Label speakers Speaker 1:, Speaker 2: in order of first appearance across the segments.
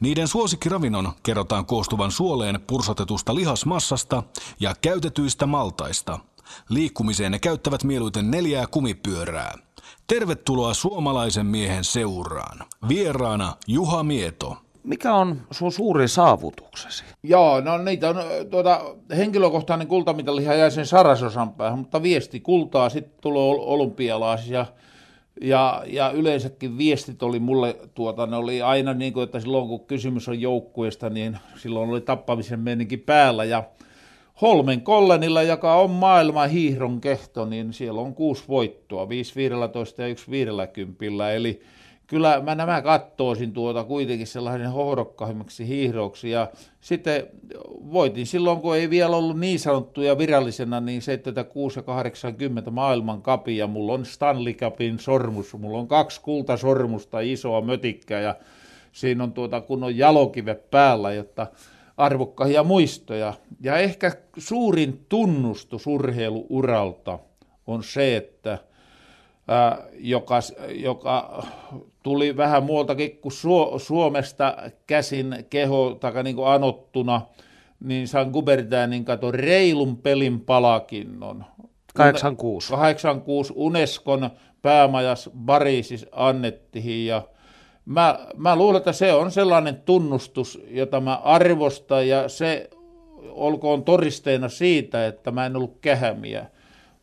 Speaker 1: Niiden suosikkiravinnon kerrotaan koostuvan suoleen pursotetusta lihasmassasta ja käytetyistä maltaista. Liikkumiseen ne käyttävät mieluiten neljää kumipyörää. Tervetuloa suomalaisen miehen seuraan. Vieraana Juha Mieto.
Speaker 2: Mikä on sun suuri saavutuksesi?
Speaker 3: Joo, no niitä on tuota, henkilökohtainen kultamitalihan jäi sen Sarasosan päähän, mutta viesti kultaa sitten tulee olympialaisia – ja, ja yleensäkin viestit oli mulle, tuota, ne oli aina niin kuin, että silloin kun kysymys on joukkueesta, niin silloin oli tappamisen meininki päällä. Ja Holmen Kollenilla, joka on maailman hiihron kehto, niin siellä on kuusi voittoa, 5 15 ja 1 50. Eli kyllä mä nämä kattoisin tuota kuitenkin sellaisen hohdokkaimmiksi hiihroksi. Ja sitten voitin silloin, kun ei vielä ollut niin sanottuja virallisena, niin 76 ja 80 maailman kapi ja mulla on Stanley Cupin sormus. Mulla on kaksi kultasormusta, isoa mötikkää ja siinä on tuota kunnon jalokive päällä, jotta arvokkaita muistoja. Ja ehkä suurin tunnustus urheiluuralta on se, että – joka, joka tuli vähän muultakin kuin Suomesta käsin keho, taka niin anottuna, niin sain Guberdäänin kato reilun pelin palakinnon.
Speaker 2: 86.
Speaker 3: 86 Unescon päämajas Pariisissa annettiin ja mä, mä luulen, että se on sellainen tunnustus, jota mä arvostan ja se olkoon toristeena siitä, että mä en ollut kähämiä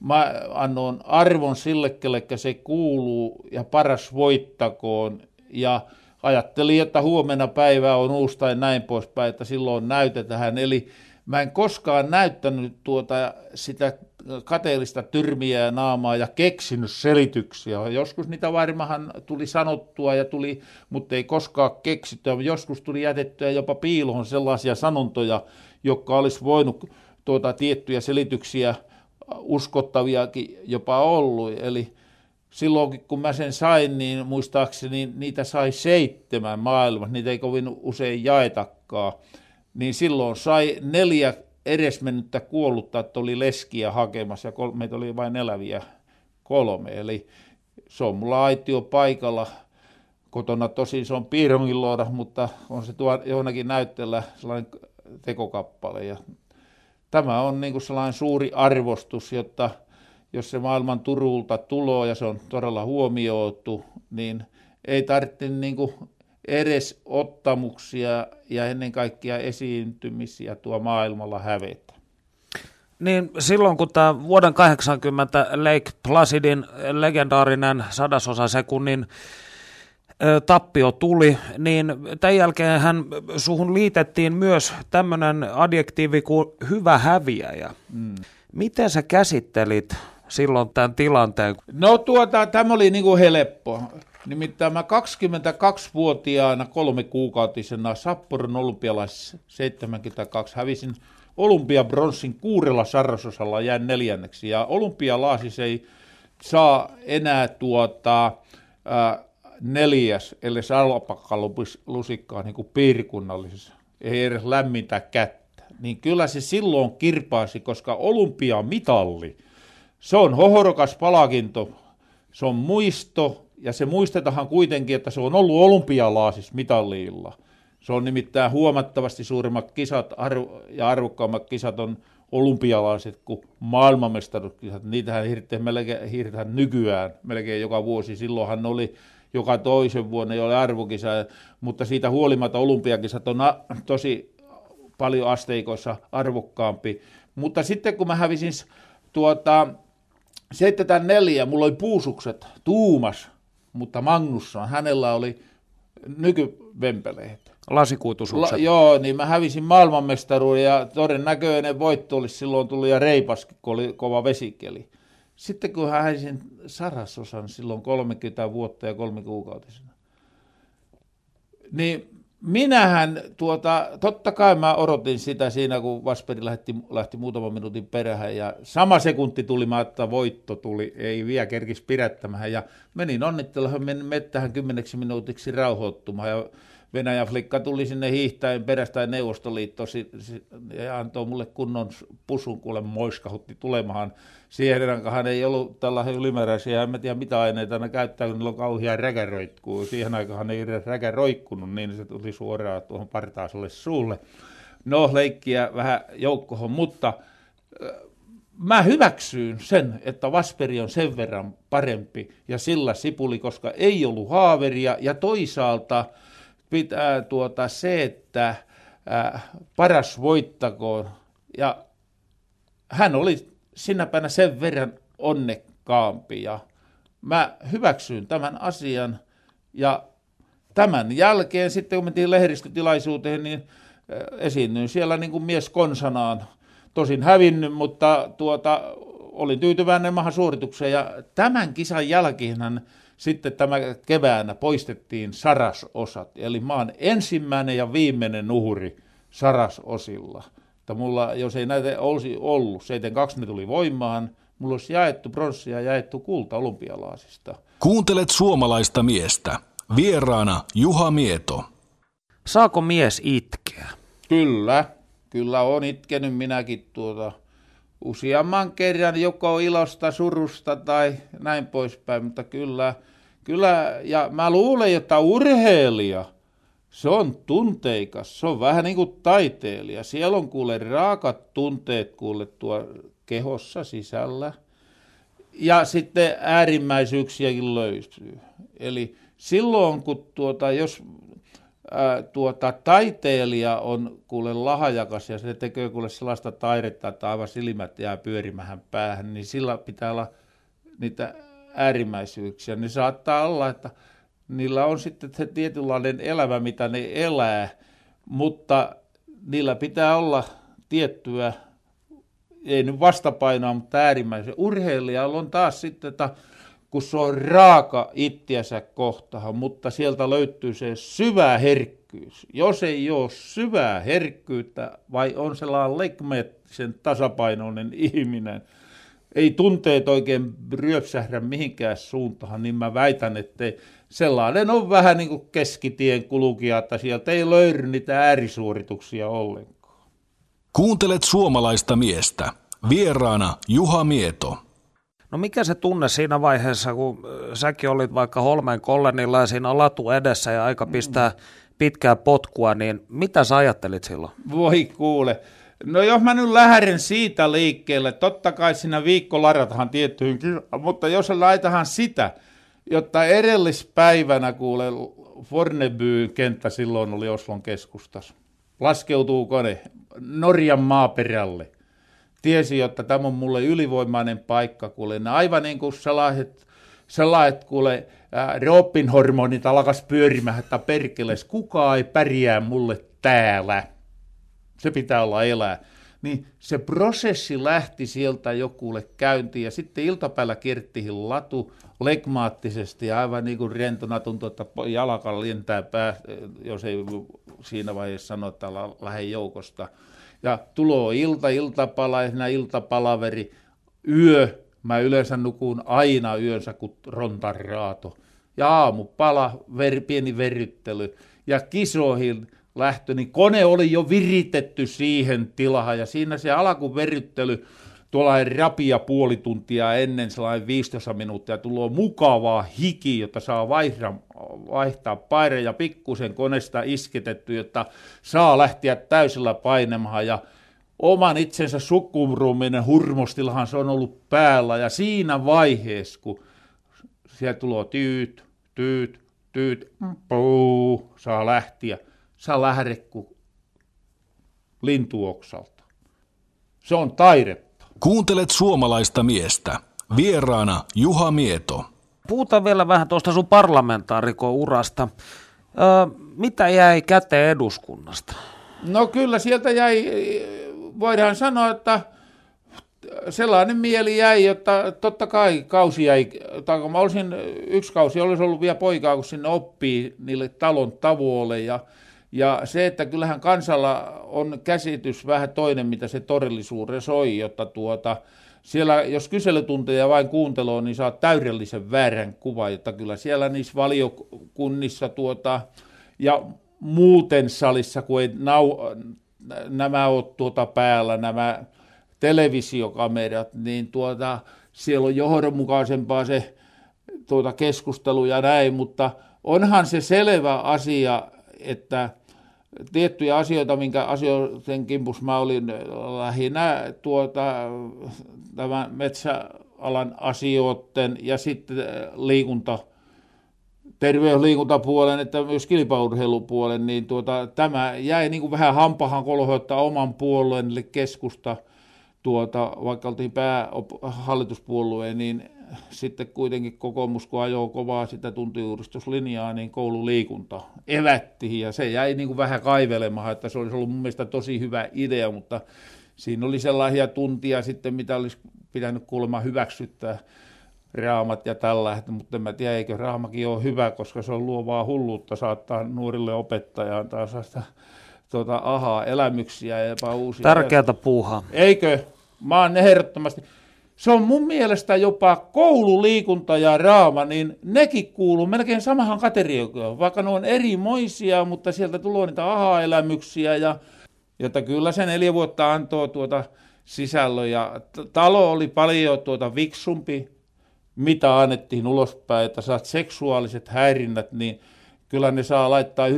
Speaker 3: mä annoin arvon sille, kellekä se kuuluu ja paras voittakoon. Ja ajattelin, että huomenna päivä on uusi tai näin poispäin, että silloin näytetään. Eli mä en koskaan näyttänyt tuota sitä kateellista tyrmiä ja naamaa ja keksinyt selityksiä. Joskus niitä varmahan tuli sanottua ja tuli, mutta ei koskaan keksittyä. Joskus tuli jätettyä jopa piiloon sellaisia sanontoja, jotka olisi voinut tuota tiettyjä selityksiä uskottaviakin jopa ollut. Eli silloinkin kun mä sen sain, niin muistaakseni niitä sai seitsemän maailmassa, niitä ei kovin usein jaetakaan. Niin silloin sai neljä edesmennyttä kuollutta, että oli leskiä hakemassa ja kol- meitä oli vain eläviä kolme. Eli se on mulla aitio paikalla. Kotona tosin se on piirongin mutta on se tuo johonkin näytteellä sellainen tekokappale. Ja tämä on niin kuin sellainen suuri arvostus, jotta jos se maailman Turulta tulo ja se on todella huomioitu, niin ei tarvitse niin kuin edes ottamuksia ja ennen kaikkea esiintymisiä tuo maailmalla hävetä.
Speaker 2: Niin silloin kun tämä vuoden 80 Lake Placidin legendaarinen sadasosa sekunnin tappio tuli, niin tämän jälkeen hän suhun liitettiin myös tämmöinen adjektiivi kuin hyvä häviäjä. Mm. Miten sä käsittelit silloin tämän tilanteen?
Speaker 3: No tuota, tämä oli niinku helppo. Nimittäin mä 22-vuotiaana kolme kuukautisena Sapporon olympialaisessa 72 hävisin olympiabronssin kuurella sarrasosalla jään neljänneksi. Ja olympialaasis ei saa enää tuota, äh, neljäs, ellei salpakkalusikkaa niin kuin piirikunnallisessa, ei edes lämmintä kättä, niin kyllä se silloin kirpaisi, koska olympiamitalli, se on hohorokas palakinto, se on muisto, ja se muistetahan kuitenkin, että se on ollut olympialaasissa mitallilla. Se on nimittäin huomattavasti suurimmat kisat arvo, ja arvokkaammat kisat on olympialaiset kuin maailmanmestaruuskisat. Niitähän hiirtetään nykyään melkein joka vuosi. Silloinhan oli joka toisen vuonna ei ole arvokisa, mutta siitä huolimatta olympiakisat on tosi paljon asteikoissa arvokkaampi. Mutta sitten kun mä hävisin tuota, 74, mulla oli puusukset tuumas, mutta Magnusson, hänellä oli nykyvempeleet.
Speaker 2: Lasikuitusukset.
Speaker 3: La, joo, niin mä hävisin maailmanmestaruuden ja todennäköinen voitto olisi silloin tullut ja reipaskin, kun oli kova vesikeli. Sitten kun hän häisin Sarasosan silloin 30 vuotta ja kolme kuukautisena, niin minähän tuota, totta kai mä odotin sitä siinä, kun Vasperi lähti, lähti muutaman minuutin perähän ja sama sekunti tuli, mä että voitto tuli, ei vielä kerkis pidättämään. Ja menin onnitteluhan, menin mettähän kymmeneksi minuutiksi rauhoittumaan. Ja Venäjän flikka tuli sinne hiihtäen perästä ja Neuvostoliitto ja antoi mulle kunnon pusun, kuule moiskahutti tulemahan. Siihen aikaan ei ollut tällaisia ylimääräisiä, en tiedä mitä aineita ne käyttää, kun niillä on kauhia räkäroikkuu. Siihen aikaan ei edes räkäroikkunut, niin se tuli suoraan tuohon partaaselle suulle. No, leikkiä vähän joukkohon, mutta mä hyväksyyn sen, että Vasperi on sen verran parempi ja sillä sipuli, koska ei ollut haaveria ja toisaalta – pitää tuota se, että ää, paras voittakoon. Ja hän oli sinä päivänä sen verran onnekkaampi ja mä hyväksyin tämän asian ja tämän jälkeen sitten kun mentiin lehdistötilaisuuteen, niin esiinnyin siellä niin kuin mies konsanaan. Tosin hävinnyt, mutta tuota, olin tyytyväinen mahan suoritukseen ja tämän kisan jälkeen sitten tämä keväänä poistettiin sarasosat. Eli mä oon ensimmäinen ja viimeinen uhri sarasosilla. Että mulla, jos ei näitä olisi ollut, 72 ne tuli voimaan, mulla olisi jaettu pronssia ja jaettu kulta olympialaisista.
Speaker 1: Kuuntelet suomalaista miestä. Vieraana Juha Mieto.
Speaker 2: Saako mies itkeä?
Speaker 3: Kyllä, kyllä on itkenyt minäkin tuota useamman kerran joko ilosta, surusta tai näin poispäin, mutta kyllä, kyllä ja mä luulen, että urheilija, se on tunteikas, se on vähän niin kuin taiteilija. Siellä on kuule raakat tunteet kuule tuo kehossa sisällä. Ja sitten äärimmäisyyksiäkin löytyy. Eli silloin, kun tuota, jos tuota, taiteilija on kuule lahajakas ja se tekee kuule sellaista taidetta, että aivan silmät jää pyörimähän päähän, niin sillä pitää olla niitä äärimmäisyyksiä. Niin saattaa olla, että niillä on sitten se tietynlainen elämä, mitä ne elää, mutta niillä pitää olla tiettyä, ei nyt vastapainoa, mutta äärimmäisiä. Urheilijalla on taas sitten, että kun se on raaka ittiänsä kohtahan, mutta sieltä löytyy se syvä herkkyys. Jos ei ole syvää herkkyyttä, vai on sellainen lekmeettisen tasapainoinen ihminen, ei tunteet oikein ryöpsähdä mihinkään suuntaan, niin mä väitän, että sellainen on vähän niin kuin keskitien kulukija, että sieltä ei löydy niitä äärisuorituksia ollenkaan.
Speaker 1: Kuuntelet suomalaista miestä. Vieraana Juha Mieto.
Speaker 2: No mikä se tunne siinä vaiheessa, kun säkin olit vaikka Holmen kollenilla ja siinä latu edessä ja aika pistää pitkää potkua, niin mitä sä ajattelit silloin?
Speaker 3: Voi kuule. No jos mä nyt lähden siitä liikkeelle, totta kai siinä viikkolaratahan tiettyyn mutta jos laitahan sitä, jotta edellispäivänä kuule Forneby kenttä silloin oli Oslon keskustassa. Laskeutuuko ne Norjan maaperälle? Tiesi, että tämä on mulle ylivoimainen paikka, kuule. Aivan niin kuin sellaiset, sellaiset kuule, Robin hormonit alkas pyörimään, että perkeles, kukaan ei pärjää mulle täällä. Se pitää olla elää. Niin se prosessi lähti sieltä jokulle käyntiin ja sitten iltapäivällä kierttihin latu legmaattisesti ja aivan niin kuin rentona tuntui, että jalka lentää pää, jos ei siinä vaiheessa sano, että joukosta ja tulo ilta, iltapalaisena, iltapalaveri, yö. Mä yleensä nukun aina yönsä kuin rontaraato. Ja aamupala, ver, pieni verryttely. Ja kisoihin lähtö, niin kone oli jo viritetty siihen tilaan. Ja siinä se alkuverryttely, tuollainen rapia puoli tuntia ennen sellainen 15 minuuttia tulee mukavaa hiki, jotta saa vaihtaa, paire ja pikkusen koneesta isketetty, jotta saa lähteä täysillä painemahan ja oman itsensä sukkumruuminen hurmostilahan se on ollut päällä ja siinä vaiheessa, kun siellä tulee tyyt, tyyt, tyyt, puu, saa lähtiä, saa lähde kuin lintuoksalta. Se on taidetta.
Speaker 1: Kuuntelet suomalaista miestä. Vieraana Juha Mieto.
Speaker 2: Puhutaan vielä vähän tuosta sun parlamentaarikon urasta. Öö, mitä jäi käteen eduskunnasta?
Speaker 3: No kyllä sieltä jäi, voidaan sanoa, että sellainen mieli jäi, että totta kai kausi jäi, tai kun mä olisin, yksi kausi olisi ollut vielä poikaa, kun sinne oppii niille talon tavoille ja Ja se, että kyllähän kansalla on käsitys vähän toinen, mitä se todellisuudessa on, jotta tuota, siellä, jos kyselytunteja vain kuunteloo, niin saa täydellisen väärän kuvan, että kyllä siellä niissä valiokunnissa tuota, ja muuten salissa, kun ei nau, nämä ole tuota päällä, nämä televisiokamerat, niin tuota, siellä on johdonmukaisempaa se tuota keskustelu ja näin, mutta onhan se selvä asia, että tiettyjä asioita, minkä asioiden kimpus mä olin lähinnä tuota, tämän metsäalan asioiden ja sitten liikunta, terveysliikuntapuolen, että myös kilpaurheilupuolen, niin tuota, tämä jäi niin kuin vähän hampahan kolhoittaa oman puolueen keskusta, tuota, vaikka oltiin päähallituspuolueen, niin sitten kuitenkin kokoomus, kun ajoi kovaa sitä tuntiuudistuslinjaa, niin koululiikunta evättiin ja se jäi niin kuin vähän kaivelemaan, että se olisi ollut mun mielestä tosi hyvä idea, mutta siinä oli sellaisia tuntia sitten, mitä olisi pitänyt kuulemma hyväksyttää raamat ja tällä, mutta en mä tiedä, eikö raamakin ole hyvä, koska se on luovaa hulluutta saattaa nuorille opettajaan taas sitä tuota, ahaa, elämyksiä ja jopa uusia.
Speaker 2: Tärkeätä puuhaa.
Speaker 3: Eikö? Mä oon ehdottomasti se on mun mielestä jopa koululiikunta ja raama, niin nekin kuuluu melkein samahan kategoriaan, vaikka ne on erimoisia, mutta sieltä tulee niitä aha-elämyksiä, ja, jota kyllä sen neljä vuotta antoi tuota sisällön, ja talo oli paljon tuota viksumpi, mitä annettiin ulospäin, että saat seksuaaliset häirinnät, niin kyllä ne saa laittaa 99,9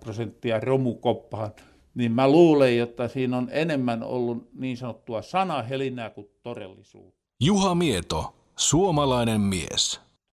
Speaker 3: prosenttia romukoppaan niin mä luulen, että siinä on enemmän ollut niin sanottua sanahelinää kuin todellisuutta.
Speaker 1: Juha Mieto, suomalainen mies.